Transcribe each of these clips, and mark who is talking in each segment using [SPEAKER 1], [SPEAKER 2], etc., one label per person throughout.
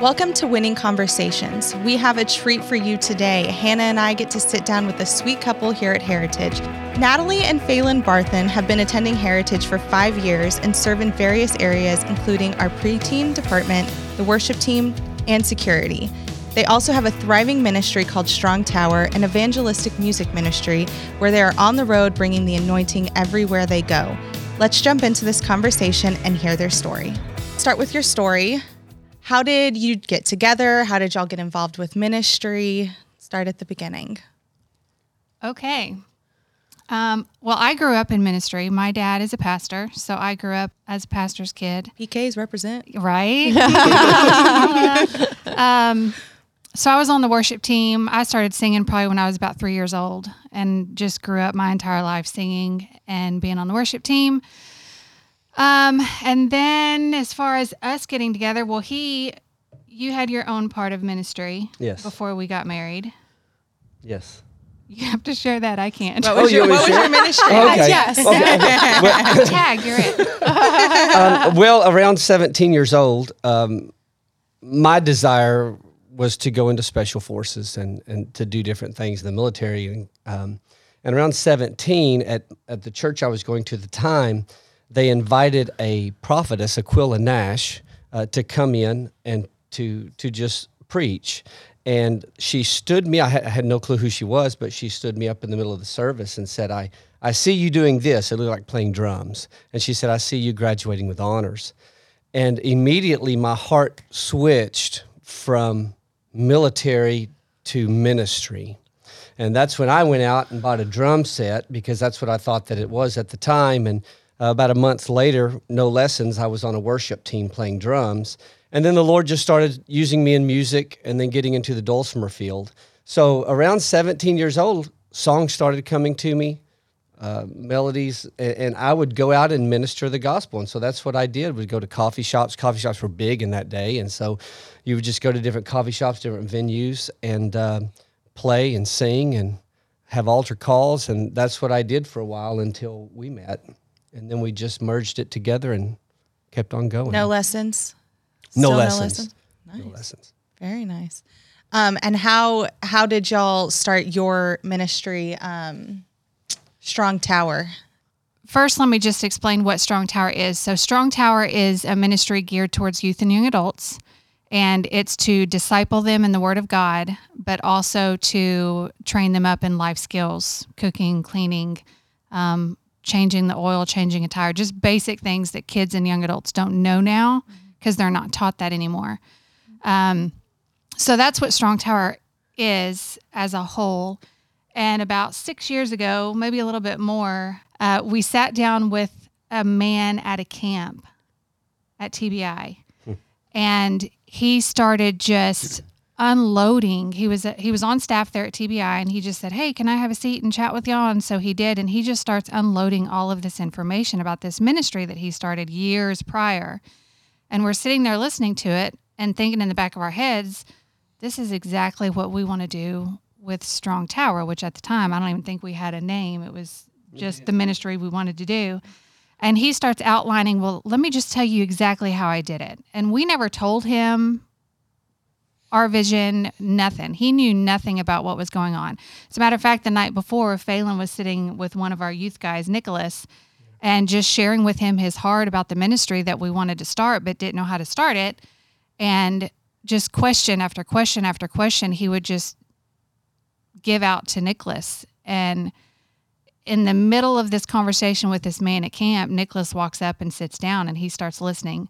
[SPEAKER 1] Welcome to Winning Conversations. We have a treat for you today. Hannah and I get to sit down with a sweet couple here at Heritage. Natalie and Pheyland Barthen have been attending Heritage for five years and serve in various areas, including our preteen department, the worship team, and security. They also have a thriving ministry called Strong Tower, an evangelistic music ministry where they are on the road bringing the anointing everywhere they go. Let's jump into this conversation and hear their story. Start with your story. How did you get together? How did y'all get involved with ministry? Start at the beginning.
[SPEAKER 2] Okay. Um, well, I grew up in ministry. My dad is a pastor, so I grew up as a pastor's kid.
[SPEAKER 1] PKs represent.
[SPEAKER 2] Right. um, so I was on the worship team. I started singing probably when I was about three years old and just grew up my entire life singing and being on the worship team. Um, and then as far as us getting together, well, he, you had your own part of ministry.
[SPEAKER 3] Yes.
[SPEAKER 2] Before we got married.
[SPEAKER 3] Yes.
[SPEAKER 2] You have to share that. I can't.
[SPEAKER 1] What was,
[SPEAKER 3] Oh,
[SPEAKER 1] your,
[SPEAKER 3] want
[SPEAKER 1] what was your ministry?
[SPEAKER 3] Okay.
[SPEAKER 2] Yes.
[SPEAKER 3] Okay. Well,
[SPEAKER 2] Tag, you're it.
[SPEAKER 3] um, well, around 17 years old, um, my desire was to go into special forces and, and to do different things in the military. And, um, and around 17, at, at the church I was going to at the time, they invited a prophetess, Aquila Nash, uh, to come in and to, to just preach. And she stood me, I had, I had no clue who she was, but she stood me up in the middle of the service and said, I, I see you doing this. It looked like playing drums. And she said, I see you graduating with honors. And immediately my heart switched from military to ministry. And that's when I went out and bought a drum set because that's what I thought that it was at the time. And uh, about a month later, no lessons, I was on a worship team playing drums. And then the Lord just started using me in music and then getting into the dulcimer field. So around 17 years old, songs started coming to me, uh, melodies, and, and I would go out and minister the gospel. And so that's what I did. Would go to coffee shops. Coffee shops were big in that day, and so you would just go to different coffee shops, different venues, and uh, play and sing and have altar calls. And that's what I did for a while until we met, and then we just merged it together and kept on going.
[SPEAKER 1] No lessons.
[SPEAKER 3] No
[SPEAKER 1] Still
[SPEAKER 3] lessons.
[SPEAKER 1] Nice.
[SPEAKER 3] No lessons.
[SPEAKER 1] Very nice. Um, and how how did y'all start your ministry? Um, Strong Tower.
[SPEAKER 2] First, let me just explain what Strong Tower is. So, Strong Tower is a ministry geared towards youth and young adults, and it's to disciple them in the Word of God, but also to train them up in life skills cooking, cleaning, um, changing the oil, changing a tire, just basic things that kids and young adults don't know now because they're not taught that anymore. Um, so, that's what Strong Tower is as a whole. And about six years ago, maybe a little bit more, uh, we sat down with a man at a camp at TBI, and he started just unloading. He was he was on staff there at TBI, and he just said, "Hey, can I have a seat and chat with y'all?" And so he did, and he just starts unloading all of this information about this ministry that he started years prior. And we're sitting there listening to it and thinking in the back of our heads, this is exactly what we want to do with Strong Tower, which at the time I don't even think we had a name. It was just the ministry we wanted to do. And he starts outlining, well, let me just tell you exactly how I did it. And we never told him our vision, nothing. He knew nothing about what was going on. As a matter of fact, the night before, Pheyland was sitting with one of our youth guys, Nicholas, and just sharing with him his heart about the ministry that we wanted to start, but didn't know how to start it. And just question after question after question, he would just give out to Nicholas. And in the middle of this conversation with this man at camp, Nicholas walks up and sits down and he starts listening.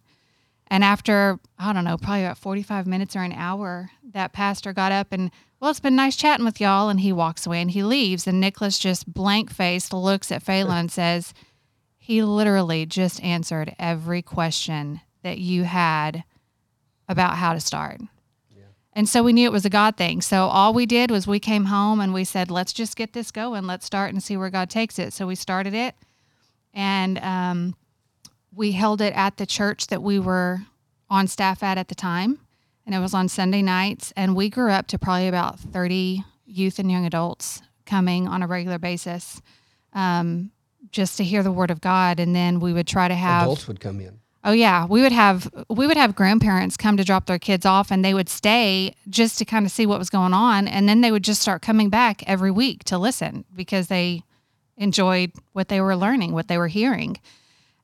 [SPEAKER 2] And after, I don't know, probably about 45 minutes or an hour, that pastor got up and, well, it's been nice chatting with y'all. And he walks away and he leaves. And Nicholas just blank faced looks at Pheyland and says, he literally just answered every question that you had about how to start. And so we knew it was a God thing. So all we did was we came home and we said, let's just get this going. Let's start and see where God takes it. So we started it and um, we held it at the church that we were on staff at at the time. And it was on Sunday nights. And we grew up to probably about 30 youth and young adults coming on a regular basis um, just to hear the word of God. And then we would try to have
[SPEAKER 3] Adults would come in.
[SPEAKER 2] Oh yeah, we would have we would have grandparents come to drop their kids off, and they would stay just to kind of see what was going on, and then they would just start coming back every week to listen because they enjoyed what they were learning, what they were hearing.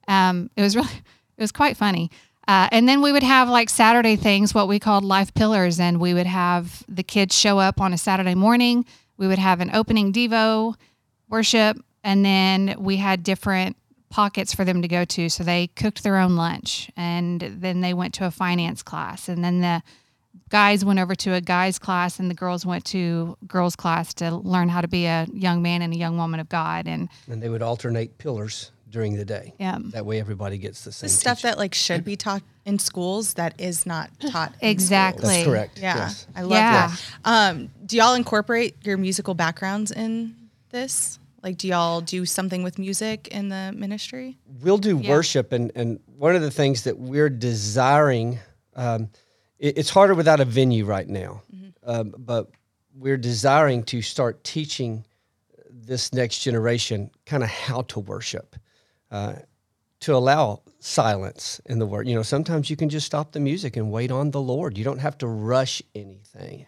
[SPEAKER 2] Um, it was really it was quite funny. Uh, and then we would have like Saturday things, what we called life pillars, and we would have the kids show up on a Saturday morning. We would have an opening Devo worship, and then we had different pockets for them to go to. So they cooked their own lunch, and then they went to a finance class, and then the guys went over to a guys class, and the girls went to girls class to learn how to be a young man and a young woman of God. And
[SPEAKER 3] And they would alternate pillars during the day.
[SPEAKER 2] Yeah.
[SPEAKER 3] That way everybody gets the same
[SPEAKER 1] The stuff
[SPEAKER 3] teaching.
[SPEAKER 1] that like should be taught in schools that is not taught. in
[SPEAKER 2] Exactly.
[SPEAKER 3] That's correct.
[SPEAKER 1] Yeah,
[SPEAKER 3] Yes.
[SPEAKER 1] I love
[SPEAKER 2] Yeah.
[SPEAKER 1] that. Um, do y'all incorporate your musical backgrounds in this? Like, do y'all do something with music in the ministry?
[SPEAKER 3] we'll do worship and, and one of the things that we're desiring um, it- it's harder without a venue right now um, but we're desiring to start teaching this next generation kind of how to worship uh, to allow silence in the word. You know sometimes you can just stop the music and wait on the lord. You don't have to rush anything.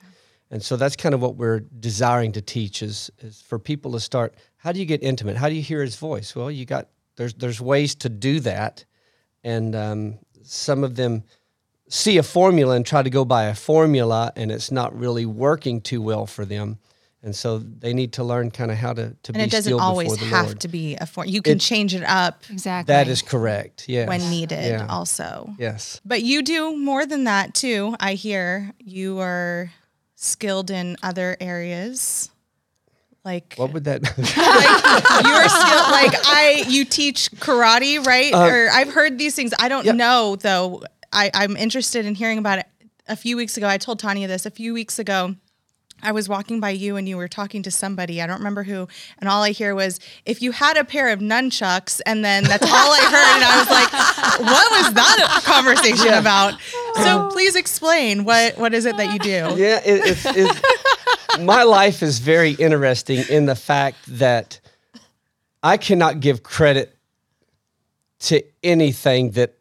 [SPEAKER 3] And so that's kind of what we're desiring to teach is, is for people to start how do you get intimate? How do you hear his voice? Well you got there's there's ways to do that. And um, some of them see a formula and try to go by a formula and it's not really working too well for them and so they need to learn kind of how to, to
[SPEAKER 1] And
[SPEAKER 3] be
[SPEAKER 1] it doesn't
[SPEAKER 3] still
[SPEAKER 1] always have
[SPEAKER 3] Lord.
[SPEAKER 1] to be a form. You can
[SPEAKER 3] It-
[SPEAKER 1] change it up
[SPEAKER 2] exactly
[SPEAKER 3] that is correct yes
[SPEAKER 1] when needed,
[SPEAKER 3] yeah.
[SPEAKER 1] also.
[SPEAKER 3] yes
[SPEAKER 1] But you do more than that too. I hear you are skilled in other areas. Like
[SPEAKER 3] what would that
[SPEAKER 1] like you are skilled like I you teach karate, right? Uh, or I've heard these things. I don't
[SPEAKER 3] yeah.
[SPEAKER 1] know though. I, I'm interested in hearing about it. A few weeks ago, I told Tanya this. A few weeks ago, I was walking by you and you were talking to somebody. I don't remember who. And all I hear was, if you had a pair of nunchucks, and then that's all I heard. And I was like, what was that a conversation about? So um, please explain what what is it that you do?
[SPEAKER 3] yeah it, it's, it's my life is very interesting in the fact that i cannot give credit to anything that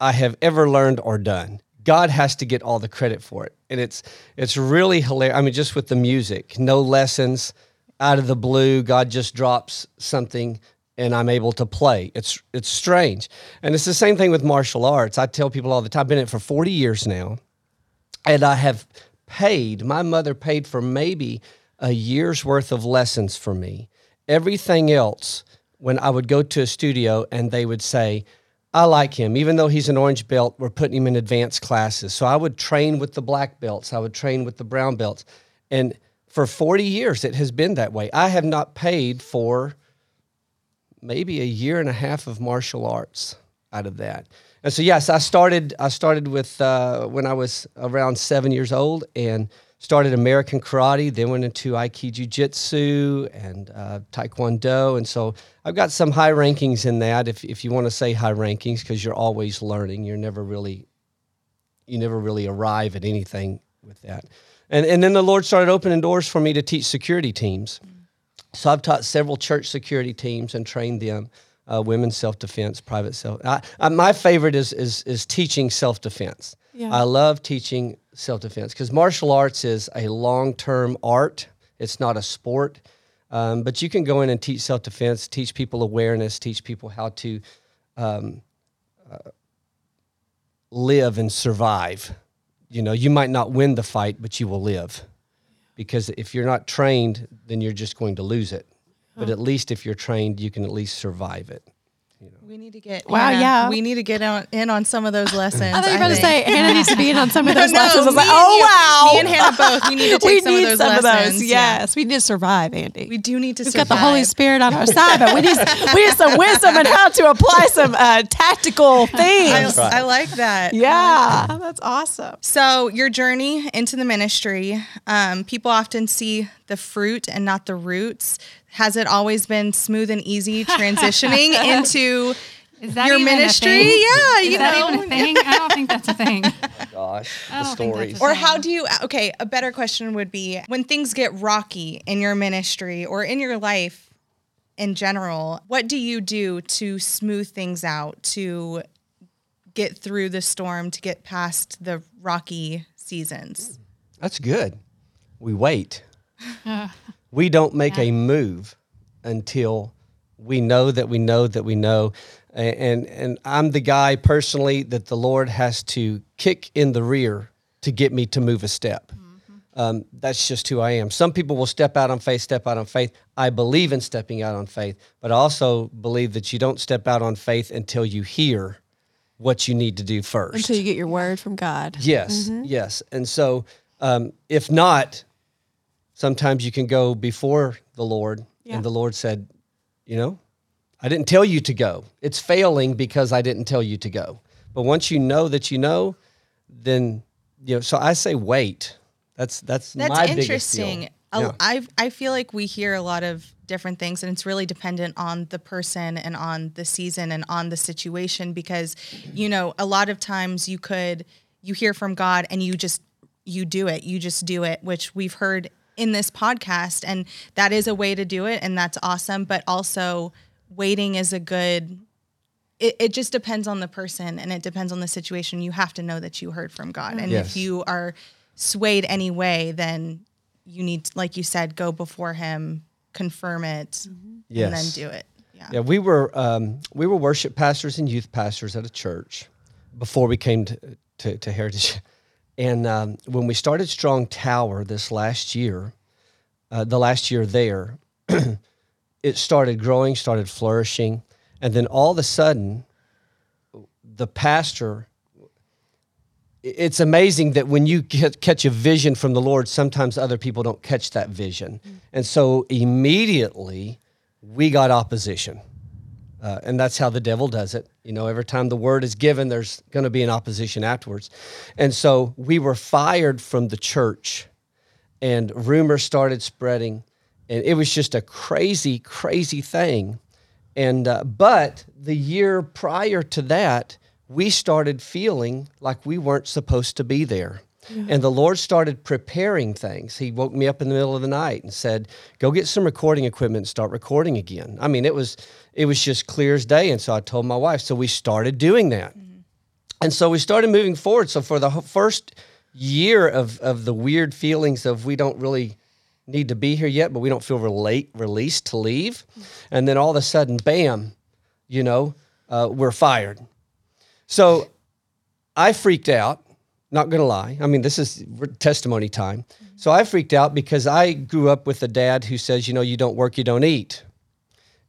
[SPEAKER 3] i have ever learned or done god has to get all the credit for it. And it's it's really hilarious. I mean just with the music no lessons out of the blue god just drops something and i'm able to play. It's it's strange. And it's the same thing with martial arts. I tell people all the time i've been in it for 40 years now and I have paid, my mother paid for maybe a year's worth of lessons for me. Everything else, when I would go to a studio and they would say, I like him, even though he's an orange belt, we're putting him in advanced classes. So I would train with the black belts, I would train with the brown belts. And for 40 years, it has been that way. I have not paid for maybe a year and a half of martial arts out of that. And so yes, I started. I started with uh, when I was around seven years old, and started American karate. Then went into Aikido Jiu-Jitsu and uh, Taekwondo, and so I've got some high rankings in that. If if you want to say high rankings, because you're always learning, you're never really, you never really arrive at anything with that. And and then the Lord started opening doors for me to teach security teams. So I've taught several church security teams and trained them. Uh, women's self defense, private self. I, I, my favorite is is is teaching self defense.
[SPEAKER 4] Yeah.
[SPEAKER 3] I love teaching self defense because martial arts is a long term art. It's not a sport, um, but you can go in and teach self defense, teach people awareness, teach people how to um, uh, live and survive. You know, you might not win the fight, but you will live because if you're not trained, then you're just going to lose it. But at least if you're trained, you can at least survive it.
[SPEAKER 1] We need to get
[SPEAKER 4] Wow, yeah.
[SPEAKER 1] We need to get on, in on some of those lessons.
[SPEAKER 4] I thought you were about to say Hannah needs to be in on some of those
[SPEAKER 1] No,
[SPEAKER 4] lessons. I was like, oh
[SPEAKER 1] you-
[SPEAKER 4] wow,
[SPEAKER 1] Me and Hannah both. We need to take some of those
[SPEAKER 4] some
[SPEAKER 1] lessons.
[SPEAKER 4] of those.
[SPEAKER 1] Yeah.
[SPEAKER 4] Yes, we need to survive, Andi.
[SPEAKER 1] We do need to survive.
[SPEAKER 4] We've
[SPEAKER 1] survive.
[SPEAKER 4] got the Holy Spirit on our side, but we need we need some wisdom and how to apply some uh, tactical things.
[SPEAKER 1] I, I like that.
[SPEAKER 4] yeah, that's awesome.
[SPEAKER 1] So your journey into the ministry, um, people often see the fruit and not the roots. Has it always been smooth and easy transitioning into
[SPEAKER 2] Is that
[SPEAKER 1] your
[SPEAKER 2] even a
[SPEAKER 1] ministry?
[SPEAKER 2] thing?
[SPEAKER 1] Yeah,
[SPEAKER 2] Is
[SPEAKER 1] you
[SPEAKER 2] that
[SPEAKER 1] know.
[SPEAKER 2] even a thing? I don't think that's a thing.
[SPEAKER 3] Gosh, the
[SPEAKER 2] don't think that's
[SPEAKER 3] stories.
[SPEAKER 1] Or how do you, okay, a better question would be when things get rocky in your ministry or in your life in general, what do you do to smooth things out, to get through the storm, to get past the rocky seasons.
[SPEAKER 3] That's good. We wait. we don't make a move until we know that we know that we know. And, and I'm the guy personally that the Lord has to kick in the rear to get me to move a step. Um, that's just who I am. Some people will step out on faith, step out on faith. I believe in stepping out on faith, but I also believe that you don't step out on faith until you hear what you need to do first.
[SPEAKER 4] Until you get your word from God.
[SPEAKER 3] Yes, yes. And so, um, if not, sometimes you can go before the Lord,
[SPEAKER 4] Yeah.
[SPEAKER 3] and the Lord said, You know, I didn't tell you to go. It's failing because I didn't tell you to go. But once you know that you know, then, you know, so I say wait. That's that's,
[SPEAKER 1] That's interesting.
[SPEAKER 3] Yeah.
[SPEAKER 1] I I feel like we hear a lot of different things, and it's really dependent on the person and on the season and on the situation. Because you know, a lot of times you could you hear from God and you just you do it. You just do it, which we've heard in this podcast, and that is a way to do it, and that's awesome. But also, waiting is a good. It, it just depends on the person and it depends on the situation. You have to know that you heard from God, and
[SPEAKER 3] Yes.
[SPEAKER 1] if you are swayed anyway, then you need, to, like you said, go before Him, confirm it, and then do it. Yeah.
[SPEAKER 3] Yeah, we were um, we were worship pastors and youth pastors at a church before we came to to, to Heritage, and um, when we started Strong Tower this last year, uh, the last year there, it started growing, started flourishing, and then all of a sudden, the pastor. It's amazing that when you get, catch a vision from the Lord, sometimes other people don't catch that vision, and so immediately we got opposition. Uh, and that's how the devil does it. You know, every time the word is given, there's going to be an opposition afterwards. And so we were fired from the church, and rumors started spreading, and it was just a crazy, crazy thing. And uh, but the year prior to that, we started feeling like we weren't supposed to be there. And the Lord started preparing things. He woke me up in the middle of the night and said, "Go get some recording equipment and start recording again." I mean, it was it was just clear as day. And so I told my wife. So we started doing that. And so we started moving forward. So for the first year of of the weird feelings of we don't really need to be here yet, but we don't feel relate released to leave, and then all of a sudden, bam, you know, uh, we're fired. So I freaked out. Not gonna lie. I mean, this is testimony time. So I freaked out because I grew up with a dad who says, you know, you don't work, you don't eat.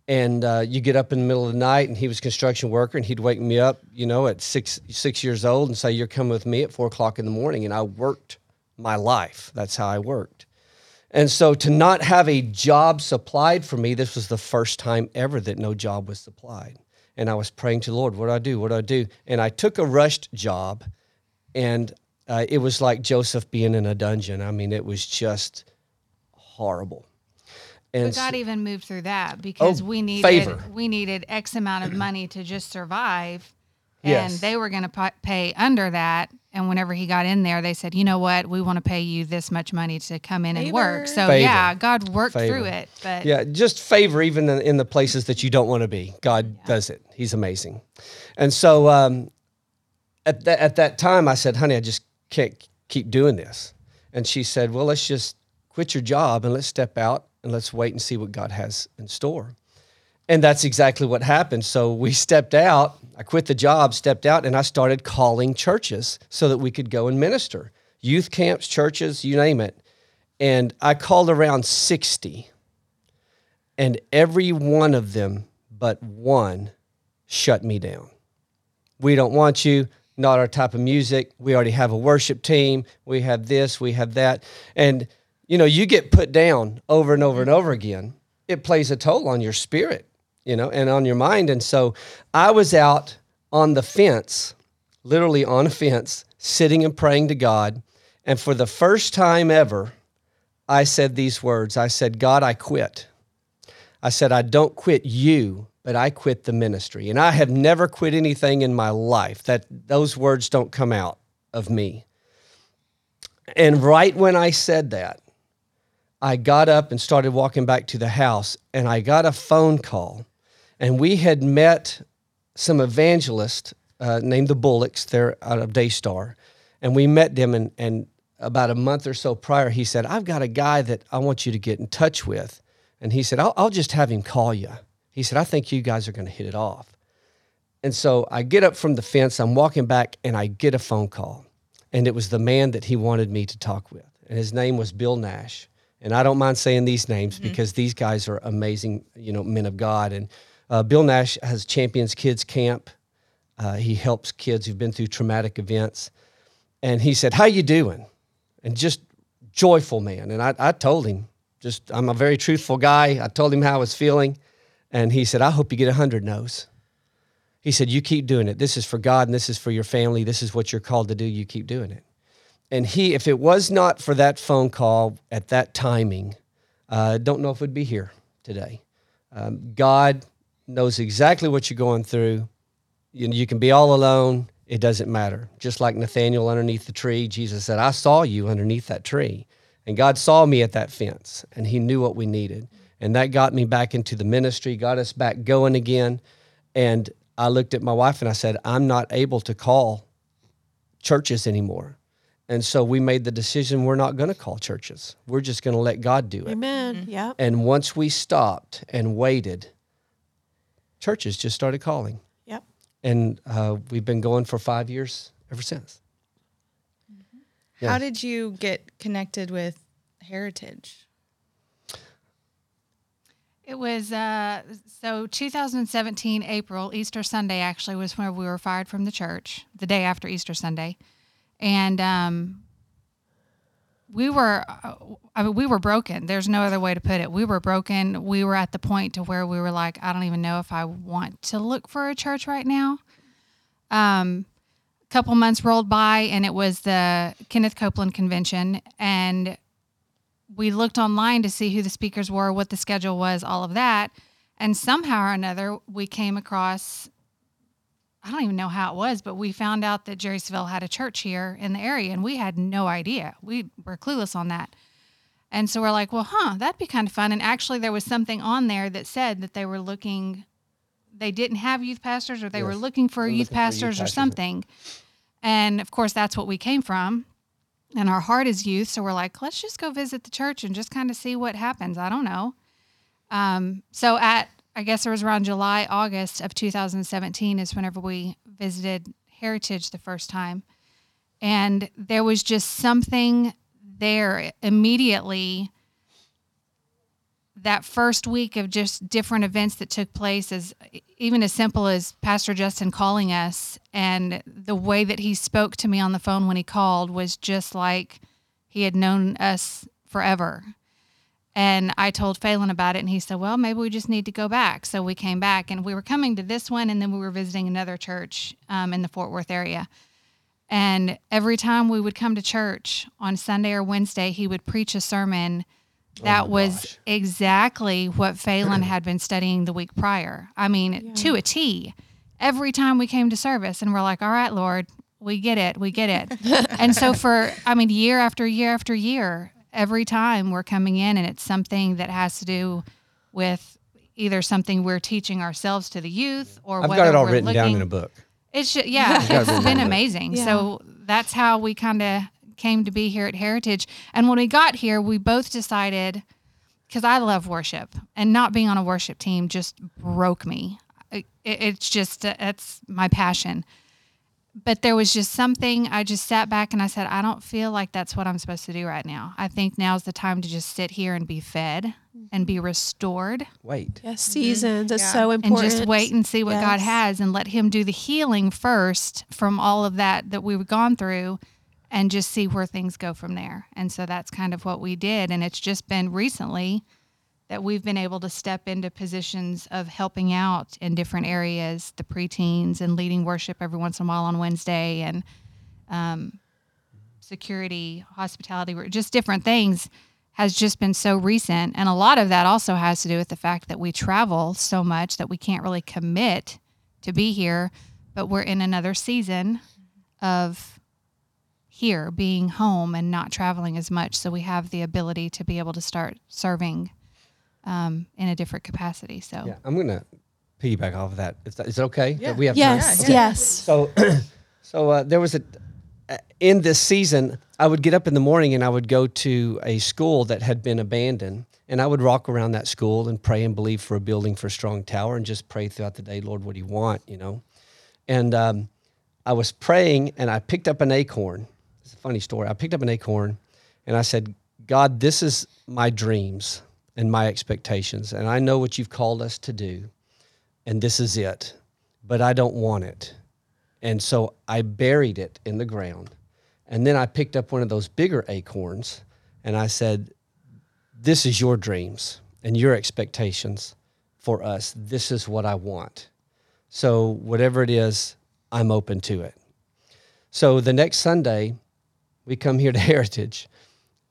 [SPEAKER 3] And uh, you get up in the middle of the night, and he was construction worker, and he'd wake me up, you know, at six six years old, and say, "You're coming with me at four o'clock in the morning." And I worked my life. That's how I worked. And so to not have a job supplied for me, this was the first time ever that no job was supplied. And I was praying to the Lord, what do I do? What do I do? And I took a rushed job, and uh, it was like Joseph being in a dungeon. I mean, it was just horrible. And
[SPEAKER 2] But
[SPEAKER 3] so-
[SPEAKER 2] God even moved through that because
[SPEAKER 3] Oh,
[SPEAKER 2] we needed
[SPEAKER 3] favor.
[SPEAKER 2] we needed X amount of money to just survive, and
[SPEAKER 3] Yes.
[SPEAKER 2] they were going to pay under that. And whenever he got in there, they said, "You know what? We want to pay you this much money to come in and work." So
[SPEAKER 3] Favor.
[SPEAKER 2] yeah, God worked
[SPEAKER 3] Favor.
[SPEAKER 2] through it. But
[SPEAKER 3] Yeah, just favor even in, in the places that you don't want to be. God does it. He's amazing. And so um, at, that at that time, I said, honey, I just can't keep doing this. And she said, well, let's just quit your job and let's step out and let's wait and see what God has in store. And that's exactly what happened. So we stepped out. I quit the job, stepped out, and I started calling churches so that we could go and minister youth camps, churches, you name it. And I called around 60 and every one of them but one shut me down. We don't want you, not our type of music. We already have a worship team. We have this, we have that. And you know, you get put down over and over and over again. It plays a toll on your spirit, you know, and on your mind. And so I was out on the fence, literally on a fence, sitting and praying to God. And for the first time ever, I said these words I said, God, I quit. I said, I don't quit you, but I quit the ministry. And I have never quit anything in my life. That those words don't come out of me. And right when I said that, I got up and started walking back to the house, and I got a phone call. And we had met some evangelists uh, named the Bullocks. They're out of Daystar, and we met them. And, and about a month or so prior, he said, "I've got a guy that I want you to get in touch with." And he said, "I'll, I'll just have him call you." He said, "I think you guys are going to hit it off." And so I get up from the fence. I'm walking back, and I get a phone call, and it was the man that he wanted me to talk with, and his name was Bill Nash. And I don't mind saying these names because these guys are amazing, you know, men of God. And uh, Bill Nash has Champions Kids Camp. Uh, he helps kids who've been through traumatic events. And he said, "How you doing?" And just joyful man. And I, I told him, just I'm a very truthful guy. I told him how I was feeling, and he said, "I hope you get a hundred no's." He said, "You keep doing it. This is for God, and this is for your family. This is what you're called to do. You keep doing it." And he, if it was not for that phone call at that timing, I uh, don't know if we'd be here today. Um, God knows exactly what you're going through. You, you can be all alone. It doesn't matter. Just like Nathaniel underneath the tree, Jesus said, I saw you underneath that tree. And God saw me at that fence, and He knew what we needed. And that got me back into the ministry, got us back going again. And I looked at my wife and I said, I'm not able to call churches anymore. And so we made the decision we're not going to call churches. We're just going to let God do it.
[SPEAKER 4] Amen. Mm-hmm. Yeah.
[SPEAKER 3] And once we stopped and waited, churches just started calling.
[SPEAKER 4] Yep.
[SPEAKER 3] And uh, we've been going for five years ever since.
[SPEAKER 1] How did you get connected with Heritage?
[SPEAKER 2] It was uh, so 2017 April Easter Sunday actually was when we were fired from the church the day after Easter Sunday, and um, we were uh, I mean we were broken. There's no other way to put it. We were broken. We were at the point to where we were like I don't even know if I want to look for a church right now. Um, a couple months rolled by and it was the Kenneth Copeland convention and we looked online to see who the speakers were, what the schedule was, all of that. And somehow or another, we came across, I don't even know how it was, but we found out that Jerry Savelle had a church here in the area, and we had no idea. We were clueless on that. And so we're like, well, huh, that'd be kind of fun. And actually, there was something on there that said that they were looking, they didn't have youth pastors or they were looking for
[SPEAKER 3] We're
[SPEAKER 2] youth
[SPEAKER 3] looking for youth
[SPEAKER 2] pastors or something. And of course, that's what we came from and our heart is youth. So we're like, let's just go visit the church and just kind of see what happens. I don't know. Um, so at, I guess it was around July, August of 2017 is whenever we visited Heritage the first time. And there was just something there immediately that first week of just different events that took place as even as simple as pastor justin calling us and the way that he spoke to me on the phone when he called was just like he had known us forever and i told pheyland about it and he said well maybe we just need to go back so we came back and we were coming to this one and then we were visiting another church um, in the fort worth area and every time we would come to church on sunday or wednesday he would preach a sermon that was
[SPEAKER 3] gosh.
[SPEAKER 2] exactly what Pheyland had been studying the week prior. I mean, to a T. Every time we came to service, and we're like, all right, Lord, we get it, we get it. and so, for, I mean, year after year after year, every time we're coming in, and it's something that has to do with either something we're teaching ourselves to the youth or
[SPEAKER 3] I've
[SPEAKER 2] whether
[SPEAKER 3] got it all
[SPEAKER 2] we're
[SPEAKER 3] written
[SPEAKER 2] looking,
[SPEAKER 3] down in a book.
[SPEAKER 2] it's just, yeah,
[SPEAKER 3] it
[SPEAKER 2] it's
[SPEAKER 3] written
[SPEAKER 2] been amazing.
[SPEAKER 4] Yeah.
[SPEAKER 2] So that's how we kind of came to be here at Heritage. And when we got here, we both decided because I love worship, and not being on a worship team just broke me. It, it's just uh, it's my passion. But there was just something I just sat back and I said, I don't feel like that's what I'm supposed to do right now. I think now's the time to just sit here and be fed and be mm-hmm. restored
[SPEAKER 3] Wait.
[SPEAKER 4] Yes, seasons is
[SPEAKER 1] Yeah.
[SPEAKER 4] so
[SPEAKER 2] and just wait and see what God has and let Him do the healing first from all of that that we've gone through and just see where things go from there. And so that's kind of what we did. And it's just been recently that we've been able to step into positions of helping out in different areas, the preteens and leading worship every once in a while on Wednesday and um, security, hospitality, just different things has just been so recent. And a lot of that also has to do with the fact that we travel so much that we can't really commit to be here, but we're in another season of here being home and not traveling as much. So we have the ability to be able to start serving um, in a different capacity. So
[SPEAKER 3] Yeah, I'm gonna piggyback off of that. Is, that, is it okay? that we have time?
[SPEAKER 4] Yes,
[SPEAKER 3] Okay.
[SPEAKER 4] yes.
[SPEAKER 3] So, so uh, there was a in this season. I would get up in the morning and I would go to a school that had been abandoned, and I would walk around that school and pray and believe for a building for a strong tower, and just pray throughout the day, Lord, what do you want? You know, and um, I was praying, and I picked up an acorn. It's a funny story. I picked up an acorn, and I said, God, this is my dreams and my expectations, and I know what you've called us to do, and this is it, but I don't want it. And so I buried it in the ground. And then I picked up one of those bigger acorns and I said, This is your dreams and your expectations for us. This is what I want. So, whatever it is, I'm open to it. So, the next Sunday, we come here to Heritage,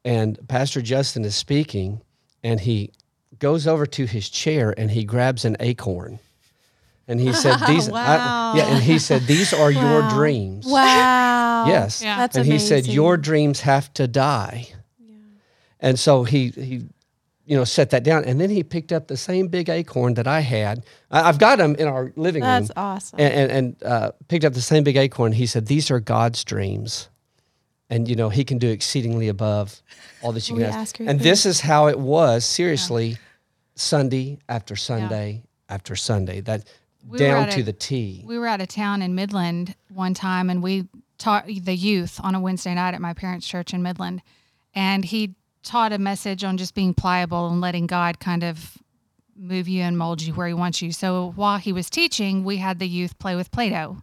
[SPEAKER 3] and Pastor Justin is speaking, and he goes over to his chair and he grabs an acorn. And he said, "These, I- yeah." And he said, "These are your dreams."
[SPEAKER 4] Wow.
[SPEAKER 3] Yes.
[SPEAKER 2] Yeah.
[SPEAKER 4] That's
[SPEAKER 3] and he said, "Your dreams have to die." Yeah. And so he he, you know, set that down, and then he picked up the same big acorn that I had. I, I've got them in our living
[SPEAKER 4] That's
[SPEAKER 3] room, That's
[SPEAKER 4] awesome.
[SPEAKER 3] and and, and uh, picked up the same big acorn. He said, "These are God's dreams." And you know he can do exceedingly above all that you can
[SPEAKER 4] ask
[SPEAKER 3] ask. And this is how it was. Seriously, Sunday after Sunday after Sunday. That
[SPEAKER 2] We
[SPEAKER 3] down to
[SPEAKER 2] a-
[SPEAKER 3] the T.
[SPEAKER 2] We were out of town in Midland one time and we taught the youth on a Wednesday night at my parents' church in Midland. And he taught a message on just being pliable and letting God kind of move you and mold you where he wants you. So while he was teaching, we had the youth play with Play Doh.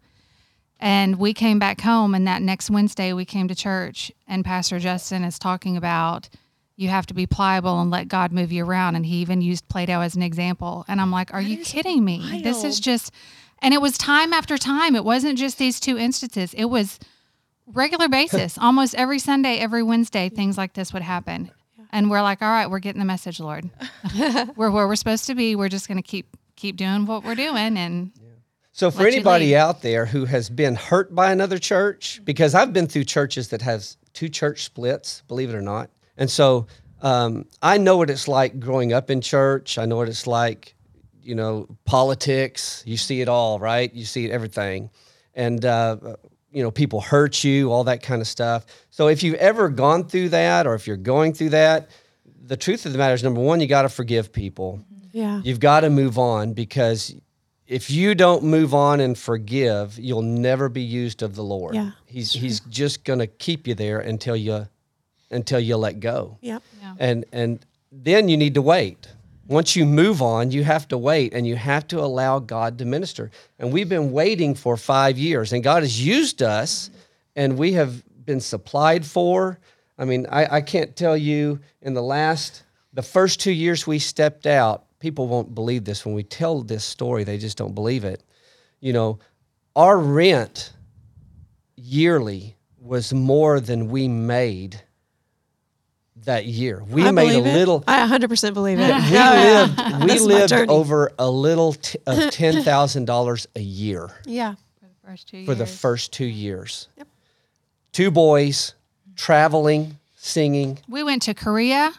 [SPEAKER 2] And we came back home, and that next Wednesday we came to church, and Pastor Justin is talking about you have to be pliable and let God move you around. And he even used Play Doh as an example. And I'm like, are you kidding me? This is just, and it was time after time. It wasn't just these two instances, it was regular basis. Almost every Sunday, every Wednesday, things like this would happen. And we're like, all right, we're getting the message, Lord. we're where we're supposed to be. We're just going to keep keep doing what we're doing. And
[SPEAKER 3] So for
[SPEAKER 2] Let
[SPEAKER 3] anybody out there who has been hurt by another church, because I've been through churches that have two church splits, believe it or not, and so um, I know what it's like growing up in church. I know what it's like, you know, politics. You see it all, right? You see everything, and uh, you know, people hurt you, all that kind of stuff. So if you've ever gone through that, or if you're going through that, the truth of the matter is, number one, you got to forgive people
[SPEAKER 4] yeah.
[SPEAKER 3] you've got to move on because if you don't move on and forgive, you'll never be used of the Lord.
[SPEAKER 4] Yeah,
[SPEAKER 3] he's he's just going to keep you there until you until you let go.
[SPEAKER 4] Yep.
[SPEAKER 3] And and then you need to wait. Once you move on, you have to wait and you have to allow God to minister. And we've been waiting for 5 years and God has used us and we have been supplied for. I mean, I, I can't tell you in the last the first 2 years we stepped out, people won't believe this when we tell this story, they just don't believe it. You know, our rent yearly was more than we made that year. We
[SPEAKER 4] I
[SPEAKER 3] made a
[SPEAKER 4] believe it.
[SPEAKER 3] little.
[SPEAKER 4] I 100% believe it.
[SPEAKER 3] We lived. We
[SPEAKER 4] This is my
[SPEAKER 3] lived over a little t- of ten thousand dollars a year
[SPEAKER 4] Yeah.
[SPEAKER 2] for the first two
[SPEAKER 3] for the
[SPEAKER 2] years.
[SPEAKER 3] first two years.
[SPEAKER 4] Yep.
[SPEAKER 3] Two boys traveling, singing.
[SPEAKER 2] We went to Korea.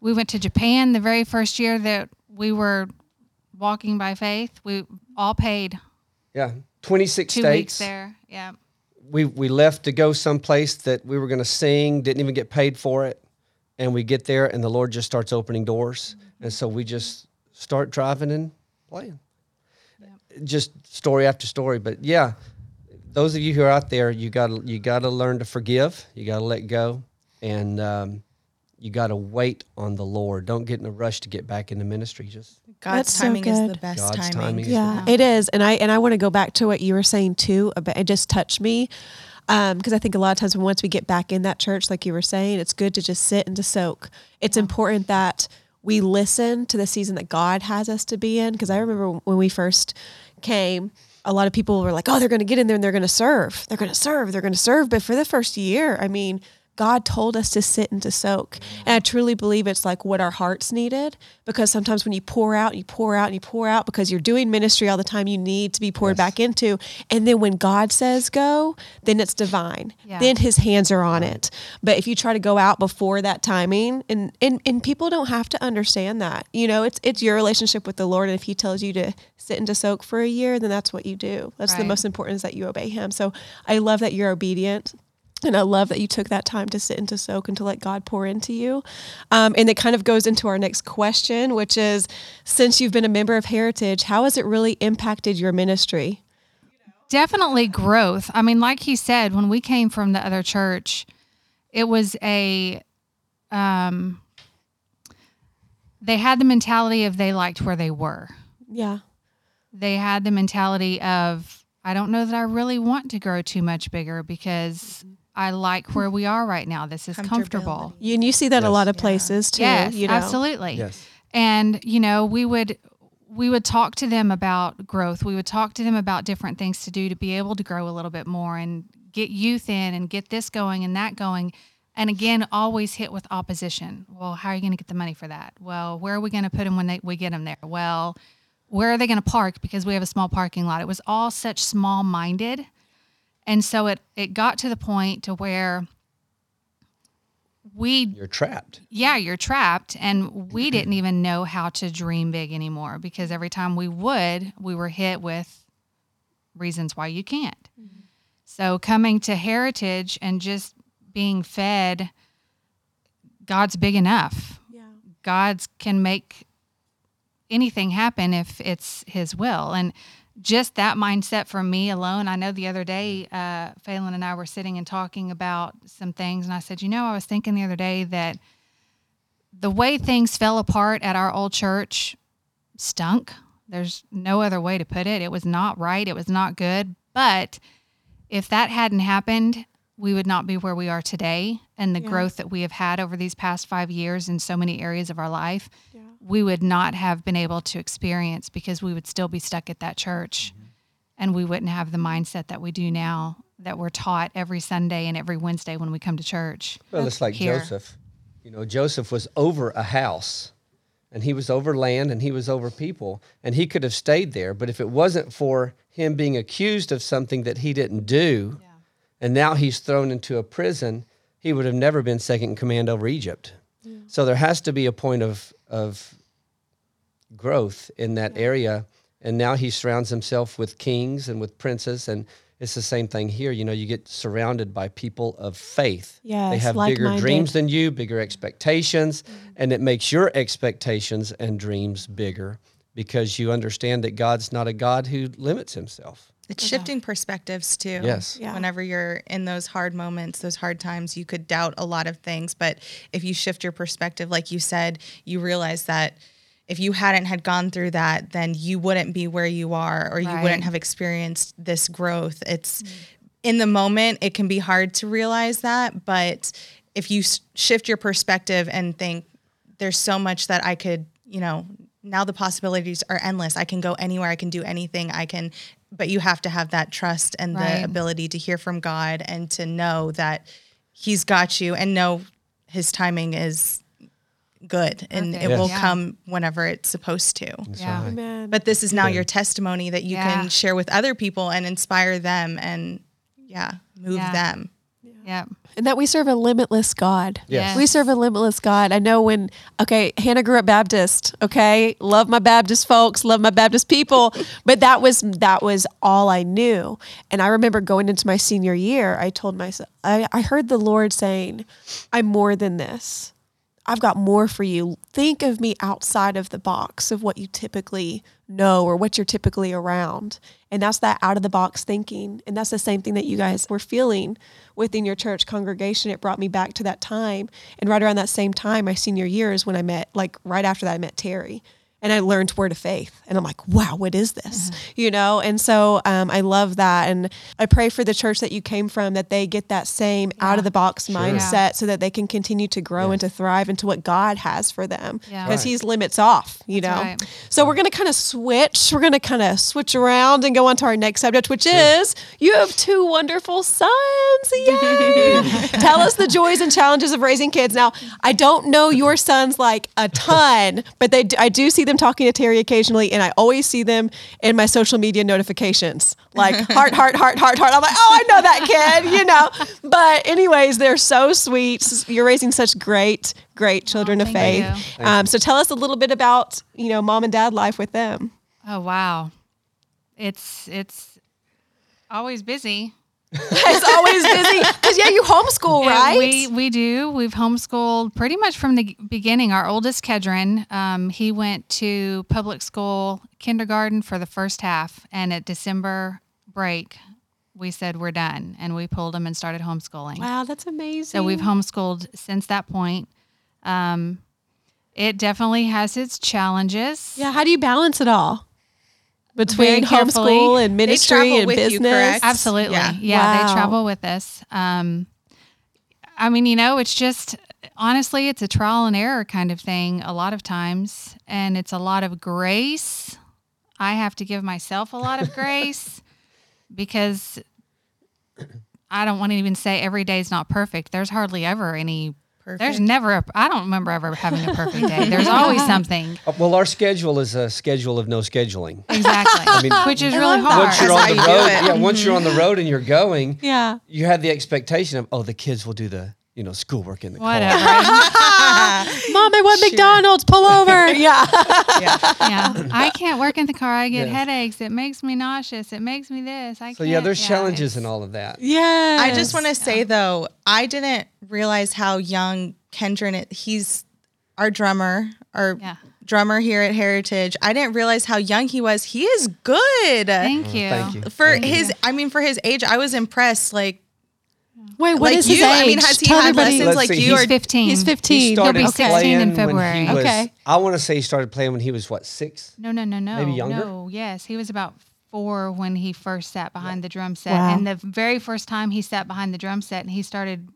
[SPEAKER 2] We went to Japan the very first year that we were walking by faith. We all paid
[SPEAKER 3] Yeah, twenty six states.
[SPEAKER 2] weeks there. Yeah.
[SPEAKER 3] we we left to go someplace that we were going to sing, didn't even get paid for it, and we get there and the Lord just starts opening doors, and so we just start driving and playing. Just story after story, but yeah, those of you who are out there, you got you got to learn to forgive, you got to let go, and um, you got to wait on the Lord. Don't get in a rush to get back into ministry. Just
[SPEAKER 1] God's
[SPEAKER 4] That's so
[SPEAKER 1] timing is the best
[SPEAKER 3] God's
[SPEAKER 1] timing.
[SPEAKER 3] timing is
[SPEAKER 4] Yeah, it is, and I and I want to go back to what you were saying too. About it just touched me um, because I think a lot of times when once we get back in that church, like you were saying, it's good to just sit and to soak. It's important that we listen to the season that God has us to be in. Because I remember when we first came, a lot of people were like, "Oh, they're going to get in there and they're going to serve. They're going to serve. They're going to serve." But for the first year, I mean. God told us to sit and to soak. And I truly believe it's like what our hearts needed because sometimes when you pour out, and you pour out and you pour out because you're doing ministry all the time, you need to be poured
[SPEAKER 3] Yes.
[SPEAKER 4] back into. And then when God says go, then it's divine.
[SPEAKER 2] Yeah.
[SPEAKER 4] Then his hands are on it. But if you try to go out before that timing and, and and people don't have to understand that. You know, it's it's your relationship with the Lord and if he tells you to sit and to soak for a year, then that's what you do. That's the most important is that you obey him. So I love that you're obedient. And I love that you took that time to sit and to soak and to let God pour into you. Um, and it kind of goes into our next question, which is since you've been a member of Heritage, how has it really impacted your ministry?
[SPEAKER 2] Definitely growth. I mean, like he said, when we came from the other church, it was a um they had the mentality of they liked where they were.
[SPEAKER 4] Yeah.
[SPEAKER 2] They had the mentality of I don't know that I really want to grow too much bigger because I like where we are right now. This is comfortable.
[SPEAKER 4] You, and you see that a lot of
[SPEAKER 3] Yes.
[SPEAKER 4] places too.
[SPEAKER 2] Yes,
[SPEAKER 4] you know?
[SPEAKER 2] absolutely.
[SPEAKER 3] Yes.
[SPEAKER 2] and you know we would we would talk to them about growth we would talk to them about different things to do to be able to grow a little bit more and get youth in and get this going and that going and again always hit with opposition well how are you going to get the money for that well where are we going to put them when they, we get them there well where are they going to park because we have a small parking lot it was all such small minded and so it it got to the point to where we
[SPEAKER 3] You're trapped.
[SPEAKER 2] yeah, you're trapped. And we didn't even know how to dream big anymore because every time we would, we were hit with reasons why you can't. Mm-hmm. So coming to Heritage and just being fed, God's big enough.
[SPEAKER 4] Yeah.
[SPEAKER 2] God's can make anything happen if it's His will. And just that mindset for me alone. I know the other day, uh, Pheyland and I were sitting and talking about some things, and I said, you know, I was thinking the other day that the way things fell apart at our old church stunk. There's no other way to put it. It was not right. It was not good. But if that hadn't happened, we would not be where we are today. And the
[SPEAKER 4] Yeah.
[SPEAKER 2] growth that we have had over these past five years in so many areas of our life. We would not have been able to experience because we would still be stuck at that church. Mm-hmm. And we wouldn't have the mindset that we do now that we're taught every Sunday and every Wednesday when we come to church.
[SPEAKER 3] Well, it's like
[SPEAKER 2] Here.
[SPEAKER 3] Joseph. You know, Joseph was over a house and he was over land and he was over people and he could have stayed there. But if it wasn't for him being accused of something that he didn't do, and now he's thrown into a prison, he would have never been second in command over Egypt. So there has to be a point of, of growth in that area. And now he surrounds himself with kings and with princes. And it's the same thing here. You know, you get surrounded by people of faith. Yeah,
[SPEAKER 4] they
[SPEAKER 3] have bigger dreams than you, bigger expectations. Mm-hmm. And it makes your expectations and dreams bigger because you understand that God's not a God who limits himself.
[SPEAKER 1] It's shifting perspectives too.
[SPEAKER 3] Yes.
[SPEAKER 4] Yeah.
[SPEAKER 1] Whenever you're in those hard moments, those hard times, you could doubt a lot of things. But if you shift your perspective, like you said, you realize that if you hadn't had gone through that, then you wouldn't be where you are or you
[SPEAKER 2] Right.
[SPEAKER 1] wouldn't have experienced this growth. It's mm. in the moment, it can be hard to realize that. But if you s- shift your perspective and think, there's so much that I could, you know, now the possibilities are endless. I can go anywhere, I can do anything, I can, but you have to have that trust and
[SPEAKER 2] Right.
[SPEAKER 1] the ability to hear from God and to know that He's got you and know His timing is good and it
[SPEAKER 2] Perfect.
[SPEAKER 1] will
[SPEAKER 2] Yeah.
[SPEAKER 1] come whenever it's supposed to.
[SPEAKER 2] yeah.
[SPEAKER 4] Amen.
[SPEAKER 1] But this is now your testimony that you
[SPEAKER 2] Yeah.
[SPEAKER 1] can share with other people and inspire them and, yeah, move
[SPEAKER 2] Yeah.
[SPEAKER 1] them.
[SPEAKER 2] Yeah.
[SPEAKER 4] and that we serve a limitless God.
[SPEAKER 3] Yes.
[SPEAKER 4] We serve a limitless God. I know when, okay, Hannah grew up Baptist, okay? Love my Baptist folks, love my Baptist people, but that was that was all I knew. And I remember going into my senior year, I told myself I, I heard the Lord saying, I'm more than this. I've got more for you. Think of me outside of the box of what you typically know or what you're typically around. And that's that out of the box thinking. And that's the same thing that you guys were feeling within your church congregation. It brought me back to that time. And right around that same time, my senior year is when I met, like right after that, I met Terry. And I learned word of faith. And I'm like, wow, what is this? You know? And so um, I love that. And I pray for the church that you came from that they get that same out of the box mindset so that they can continue to grow and to thrive into what God has for them.
[SPEAKER 2] Yeah.
[SPEAKER 4] Because
[SPEAKER 3] Right.
[SPEAKER 4] He's limits off, you
[SPEAKER 2] That's
[SPEAKER 4] know?
[SPEAKER 2] right.
[SPEAKER 4] So we're going to kind of switch. We're going to kind of switch around and go on to our next subject, which is you have two wonderful sons. Yay! Tell us the joys and challenges of raising kids. Now, I don't know your sons like a ton, but they do, I do see them talking to Terry occasionally, and I always see them in my social media notifications, like heart, heart, heart, heart, heart. I'm like, oh, I know that kid, you know. But anyways, they're so sweet. You're raising such great, great children of
[SPEAKER 2] Oh, thank
[SPEAKER 4] faith. Um, so tell us a little bit about you know mom and dad life with them.
[SPEAKER 2] Oh wow, it's it's always busy.
[SPEAKER 4] It's always busy because yeah, you homeschool,
[SPEAKER 2] Yeah,
[SPEAKER 4] right?
[SPEAKER 2] We we do. We've homeschooled pretty much from the beginning. Our oldest Kedron, um, he went to public school kindergarten for the first half, and at December break, we said we're done, and we pulled him and started homeschooling.
[SPEAKER 4] wow, that's amazing.
[SPEAKER 2] So we've homeschooled since that point. Um, it definitely has its challenges.
[SPEAKER 4] yeah. How do you balance it all between
[SPEAKER 2] carefully.
[SPEAKER 4] homeschool and ministry and
[SPEAKER 1] with you,
[SPEAKER 4] business?
[SPEAKER 2] Absolutely.
[SPEAKER 1] Yeah.
[SPEAKER 2] Yeah,
[SPEAKER 4] Wow.
[SPEAKER 2] they travel with us. Um, I mean, you know, it's just honestly, it's a trial and error kind of thing a lot of times, and it's a lot of grace. I have to give myself a lot of grace because I don't want to even say every day is not perfect. There's hardly ever any. There's never. A, I don't remember ever having a perfect day. There's always something.
[SPEAKER 3] Uh, Well, our schedule is a schedule of no scheduling.
[SPEAKER 2] Exactly.
[SPEAKER 3] I mean,
[SPEAKER 2] which is
[SPEAKER 1] I
[SPEAKER 2] really hard.
[SPEAKER 3] Once you're
[SPEAKER 1] That's
[SPEAKER 3] on the
[SPEAKER 1] you do
[SPEAKER 3] road,
[SPEAKER 1] it.
[SPEAKER 3] yeah. Once you're on the road and you're going,
[SPEAKER 4] Yeah.
[SPEAKER 3] you have the expectation of oh, the kids will do the you know schoolwork in the
[SPEAKER 2] Whatever.
[SPEAKER 3] car.
[SPEAKER 4] Mom, I want McDonald's. Pull over. yeah.
[SPEAKER 2] yeah, I can't work in the car. I get
[SPEAKER 3] Yeah.
[SPEAKER 2] headaches. It makes me nauseous. It makes me this. I
[SPEAKER 3] So
[SPEAKER 2] can't.
[SPEAKER 3] yeah, there's
[SPEAKER 2] yeah,
[SPEAKER 3] challenges in
[SPEAKER 2] it's-
[SPEAKER 3] all of that.
[SPEAKER 4] Yeah.
[SPEAKER 1] I just want to say though, I didn't realize how young Kendron. He's our drummer, our
[SPEAKER 2] Yeah.
[SPEAKER 1] drummer here at Heritage. I didn't realize how young he was. He is good
[SPEAKER 2] Thank oh, you.
[SPEAKER 3] Thank you.
[SPEAKER 1] for his. I mean, for his age, I was impressed. Like,
[SPEAKER 4] Wait, what
[SPEAKER 1] like
[SPEAKER 4] is
[SPEAKER 1] you.
[SPEAKER 4] his age?
[SPEAKER 1] I mean, has he
[SPEAKER 4] Tell
[SPEAKER 1] had
[SPEAKER 4] everybody-
[SPEAKER 1] lessons
[SPEAKER 3] Let's
[SPEAKER 1] like
[SPEAKER 3] see,
[SPEAKER 1] you?
[SPEAKER 2] He's
[SPEAKER 1] Or
[SPEAKER 2] 15.
[SPEAKER 4] He's
[SPEAKER 3] He
[SPEAKER 4] 15.
[SPEAKER 3] started
[SPEAKER 2] He'll be 16
[SPEAKER 3] playing
[SPEAKER 2] in February.
[SPEAKER 3] was-
[SPEAKER 4] Okay.
[SPEAKER 3] I want to say he started playing when he was what six.
[SPEAKER 2] No, no, no, no.
[SPEAKER 3] Maybe younger?
[SPEAKER 2] No, yes. He was about four when he first sat behind the drum set.
[SPEAKER 4] Wow.
[SPEAKER 2] And the very first time he sat behind the drum set and he started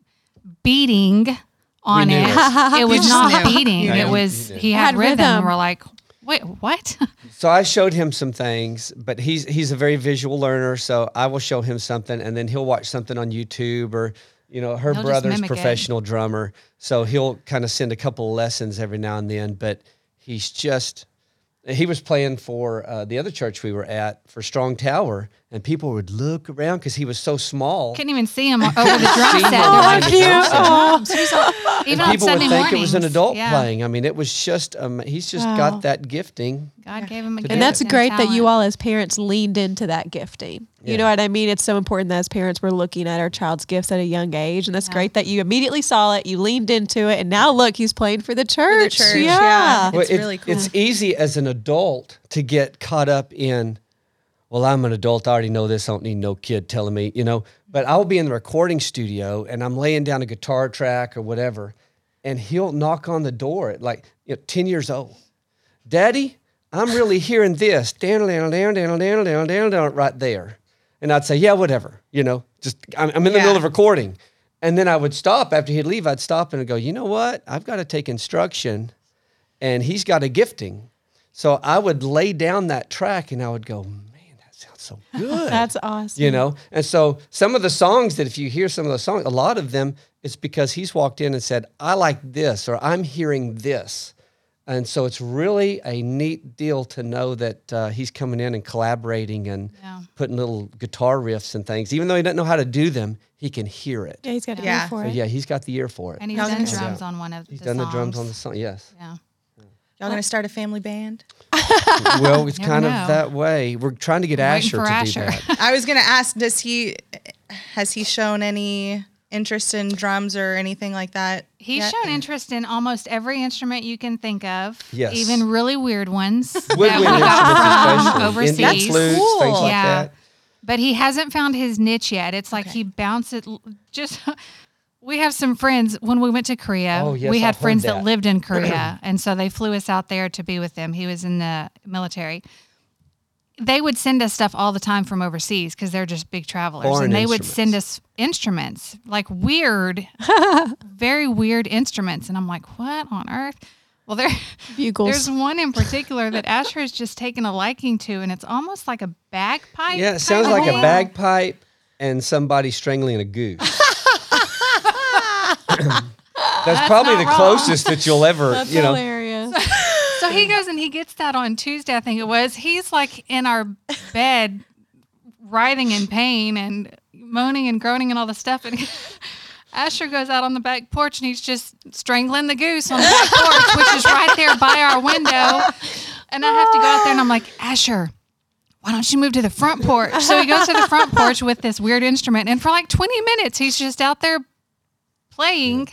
[SPEAKER 2] beating on it,
[SPEAKER 3] it.
[SPEAKER 2] it was not
[SPEAKER 1] knew.
[SPEAKER 2] beating.
[SPEAKER 3] You
[SPEAKER 2] It was,
[SPEAKER 3] You
[SPEAKER 2] he had,
[SPEAKER 4] had
[SPEAKER 2] rhythm.
[SPEAKER 4] rhythm.
[SPEAKER 2] And we're like, wait, what?
[SPEAKER 3] So I showed him some things, but he's he's a very visual learner. So I will show him something, and then he'll watch something on YouTube or you know her
[SPEAKER 2] He'll
[SPEAKER 3] brother's
[SPEAKER 2] mimic it.
[SPEAKER 3] professional drummer, so he'll kind of send a couple of lessons every now and then. But he's just he was playing for uh, the other church we were at for Strong Tower, and people would look around because he was so small.
[SPEAKER 2] Couldn't even see him over the drum set.
[SPEAKER 3] him
[SPEAKER 2] They're
[SPEAKER 3] over
[SPEAKER 2] like,
[SPEAKER 3] the
[SPEAKER 2] "He's
[SPEAKER 3] drum
[SPEAKER 2] on
[SPEAKER 3] set.
[SPEAKER 2] drums. He's on-" Even
[SPEAKER 3] and
[SPEAKER 2] on
[SPEAKER 3] people would
[SPEAKER 2] Sunday
[SPEAKER 3] think it was an adult
[SPEAKER 2] Yeah.
[SPEAKER 3] playing. I mean, it was just um, he's just
[SPEAKER 4] Wow.
[SPEAKER 3] got that gifting.
[SPEAKER 2] God gave him a gift
[SPEAKER 4] And that's
[SPEAKER 2] and
[SPEAKER 4] great that you all, as parents, leaned into that gifting. You know what I mean? It's so important that as parents, we're looking at our child's gifts at a young age. And that's great that you immediately saw it, you leaned into it, and now look, he's playing for the church.
[SPEAKER 1] church,
[SPEAKER 4] Yeah.
[SPEAKER 1] yeah. It's
[SPEAKER 3] it-
[SPEAKER 1] really cool.
[SPEAKER 3] It's easy as an adult to get caught up in, well, I'm an adult. I already know this. I don't need no kid telling me, you know. But I'll be in the recording studio and I'm laying down a guitar track or whatever, and he'll knock on the door at like you know, 10 years old. Daddy, I'm really hearing this. Down, down, down, down, down, down, down, down, right there. And I'd say, yeah, whatever. You know, just I'm, I'm in the
[SPEAKER 1] Yeah.
[SPEAKER 3] middle of recording. And then I would stop after he'd leave. I'd stop and I'd go, you know what? I've got to take instruction and he's got a gifting. So I would lay down that track and I would go, sounds so good.
[SPEAKER 4] That's awesome.
[SPEAKER 3] you know? And so some of the songs that if you hear some of the songs, a lot of them, it's because he's walked in and said, I like this or I'm hearing this. And so it's really a neat deal to know that uh, he's coming in and collaborating and
[SPEAKER 2] Yeah.
[SPEAKER 3] putting little guitar riffs and things. Even though he doesn't know how to do them, he can hear it.
[SPEAKER 4] Yeah, he's got to
[SPEAKER 1] Yeah.
[SPEAKER 4] yeah. for
[SPEAKER 3] So
[SPEAKER 4] it.
[SPEAKER 3] yeah, he's got the ear for it.
[SPEAKER 2] And he's
[SPEAKER 1] Y'all
[SPEAKER 2] done
[SPEAKER 1] gonna-
[SPEAKER 2] drums on one of
[SPEAKER 3] He's
[SPEAKER 2] the
[SPEAKER 3] done the drums on the
[SPEAKER 2] songs.
[SPEAKER 3] song. Yes.
[SPEAKER 2] Yeah.
[SPEAKER 1] Y'all gonna start a family band?
[SPEAKER 3] well, it's kind
[SPEAKER 2] know.
[SPEAKER 3] of that way. We're trying to get
[SPEAKER 2] I'm
[SPEAKER 3] Asher to
[SPEAKER 2] Asher.
[SPEAKER 3] do that.
[SPEAKER 1] I was gonna ask, does he has he shown any interest in drums or anything like that?
[SPEAKER 2] He's
[SPEAKER 1] yet?
[SPEAKER 2] shown interest in almost every instrument you can think of.
[SPEAKER 3] Yes.
[SPEAKER 2] Even really weird ones. that we got from
[SPEAKER 3] especially Indian
[SPEAKER 2] overseas.
[SPEAKER 3] flutes,
[SPEAKER 1] Cool.
[SPEAKER 3] things like
[SPEAKER 2] Yeah.
[SPEAKER 3] that.
[SPEAKER 2] But he hasn't found his niche yet. It's like
[SPEAKER 1] Okay.
[SPEAKER 2] he bounces just we have some friends when we went to Korea.
[SPEAKER 3] Oh, yes,
[SPEAKER 2] we
[SPEAKER 3] I
[SPEAKER 2] had friends
[SPEAKER 3] that.
[SPEAKER 2] that lived in Korea, and so they flew us out there to be with them. He was in the military. They would send us stuff all the time from overseas because they're just big travelers,
[SPEAKER 3] Foreign
[SPEAKER 2] and they would send us instruments, like weird, very weird instruments, and I'm like, what on earth? Well, there,
[SPEAKER 4] Bugles.
[SPEAKER 2] there's one in particular that Asher has just taken a liking to, and it's almost like a bagpipe.
[SPEAKER 3] Yeah, it sounds
[SPEAKER 2] kinda
[SPEAKER 3] like a bagpipe and somebody strangling a goose. That's, probably the
[SPEAKER 2] wrong.
[SPEAKER 3] closest that you'll ever, you know.
[SPEAKER 4] hilarious.
[SPEAKER 2] So he goes and he gets that on Tuesday, I think it was. He's like in our bed, writhing in pain and moaning and groaning and all the stuff. And Asher goes out on the back porch and he's just strangling the goose on the back porch, which is right there by our window. And I have to go out there and I'm like, Asher, why don't you move to the front porch? So he goes to the front porch with this weird instrument. And for like 20 minutes, he's just out there playing.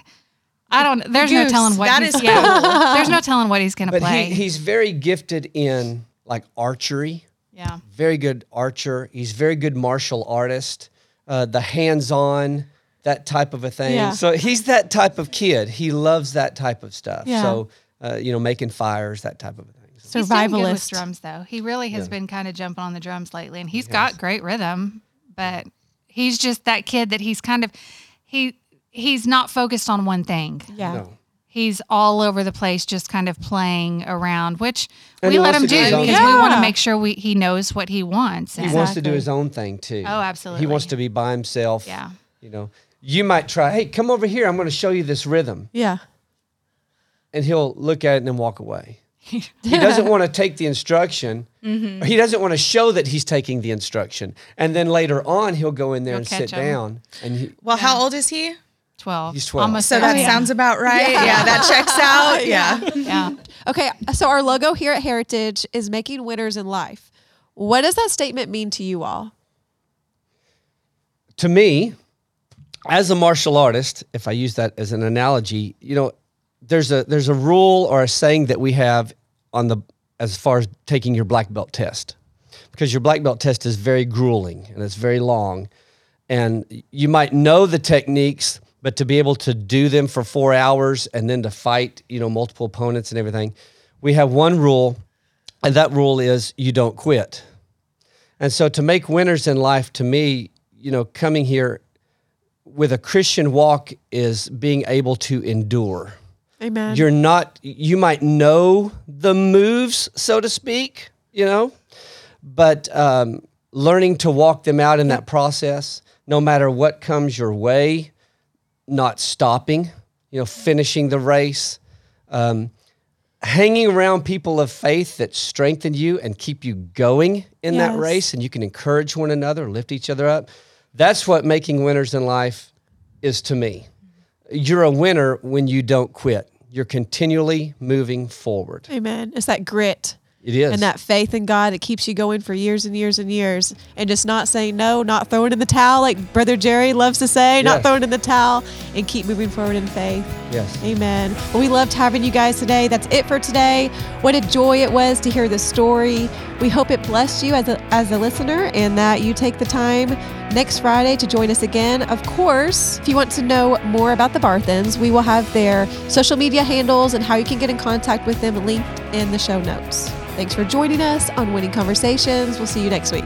[SPEAKER 2] I don't. There's no telling what
[SPEAKER 1] That
[SPEAKER 2] he's,
[SPEAKER 1] is
[SPEAKER 2] yeah, There's no telling what he's gonna
[SPEAKER 3] But
[SPEAKER 2] play.
[SPEAKER 3] he, he's very gifted in like archery,
[SPEAKER 2] yeah.
[SPEAKER 3] very good archer. He's very good martial artist, uh, the hands-on, that type of a thing.
[SPEAKER 4] Yeah.
[SPEAKER 3] So he's that type of kid. He loves that type of stuff.
[SPEAKER 4] Yeah.
[SPEAKER 3] So, uh, you know, making fires, that type of a thing.
[SPEAKER 2] He's good with
[SPEAKER 4] Survivalist.
[SPEAKER 2] drums though. He really has been kind of jumping on the drums lately, and he's got great rhythm. But he's just that kid that he's kind of he he's not focused on one thing.
[SPEAKER 4] Yeah.
[SPEAKER 3] No.
[SPEAKER 2] He's all over the place, just kind of playing around, which
[SPEAKER 3] And
[SPEAKER 2] we let him do
[SPEAKER 3] do his own
[SPEAKER 2] because
[SPEAKER 3] thing.
[SPEAKER 2] we want to make sure we he knows what he wants.
[SPEAKER 3] He
[SPEAKER 2] And
[SPEAKER 3] wants to do his own thing too.
[SPEAKER 2] Oh, absolutely.
[SPEAKER 3] He wants to be by himself.
[SPEAKER 2] Yeah.
[SPEAKER 3] You know, you might try, hey, come over here. I'm going to show you this rhythm.
[SPEAKER 4] Yeah.
[SPEAKER 3] And he'll look at it and then walk away. he doesn't want to take the instruction.
[SPEAKER 2] Mm-hmm.
[SPEAKER 3] or He doesn't want to show that he's taking the instruction. And then later on, he'll go in there
[SPEAKER 2] He'll
[SPEAKER 3] and
[SPEAKER 2] sit
[SPEAKER 3] sit
[SPEAKER 2] 'em.
[SPEAKER 3] down. And he,
[SPEAKER 1] Well, how old is he?
[SPEAKER 2] Twelve.
[SPEAKER 3] He's 12.
[SPEAKER 2] Almost
[SPEAKER 1] So that
[SPEAKER 2] 13.
[SPEAKER 1] sounds about right. Yeah, that checks out. Yeah.
[SPEAKER 2] yeah.
[SPEAKER 4] Okay, so our logo here at Heritage is making winners in life. What does that statement mean to you all?
[SPEAKER 3] to me, as a martial artist, if I use that as an analogy, you know, there's a there's a rule or a saying that we have on the as far as taking your black belt test, because your black belt test is very grueling and it's very long, and you might know the techniques, but to be able to do them for four hours and then to fight, you know, multiple opponents and everything, we have one rule, and that rule is you don't quit. And so to make winners in life, to me, you know, coming here with a Christian walk is being able to endure.
[SPEAKER 4] Amen.
[SPEAKER 3] You're not, you might know the moves, so to speak, you know, but um, learning to walk them out in that process, no matter what comes your way, not stopping, you know, finishing the race, um, hanging around people of faith that strengthen you and keep you going in that race, and you can encourage one another, lift each other up. That's what making winners in life is to me. You're a winner when you don't quit. You're continually moving forward.
[SPEAKER 4] Amen. It's that grit
[SPEAKER 3] It is.
[SPEAKER 4] and that faith in God that keeps you going for years and years and years and just not saying no, not throwing in the towel like Brother Jerry loves to say, not throwing in the towel and keep moving forward in faith.
[SPEAKER 3] yes.
[SPEAKER 4] Amen. Well, we loved having you guys today. That's it for today. What a joy it was to hear the story. We hope it blessed you as a, as a listener and that you take the time next Friday to join us again. Of course, if you want to know more about the Barthens, we will have their social media handles and how you can get in contact with them linked in the show notes. Thanks for joining us on Winning Conversations. We'll see you next week.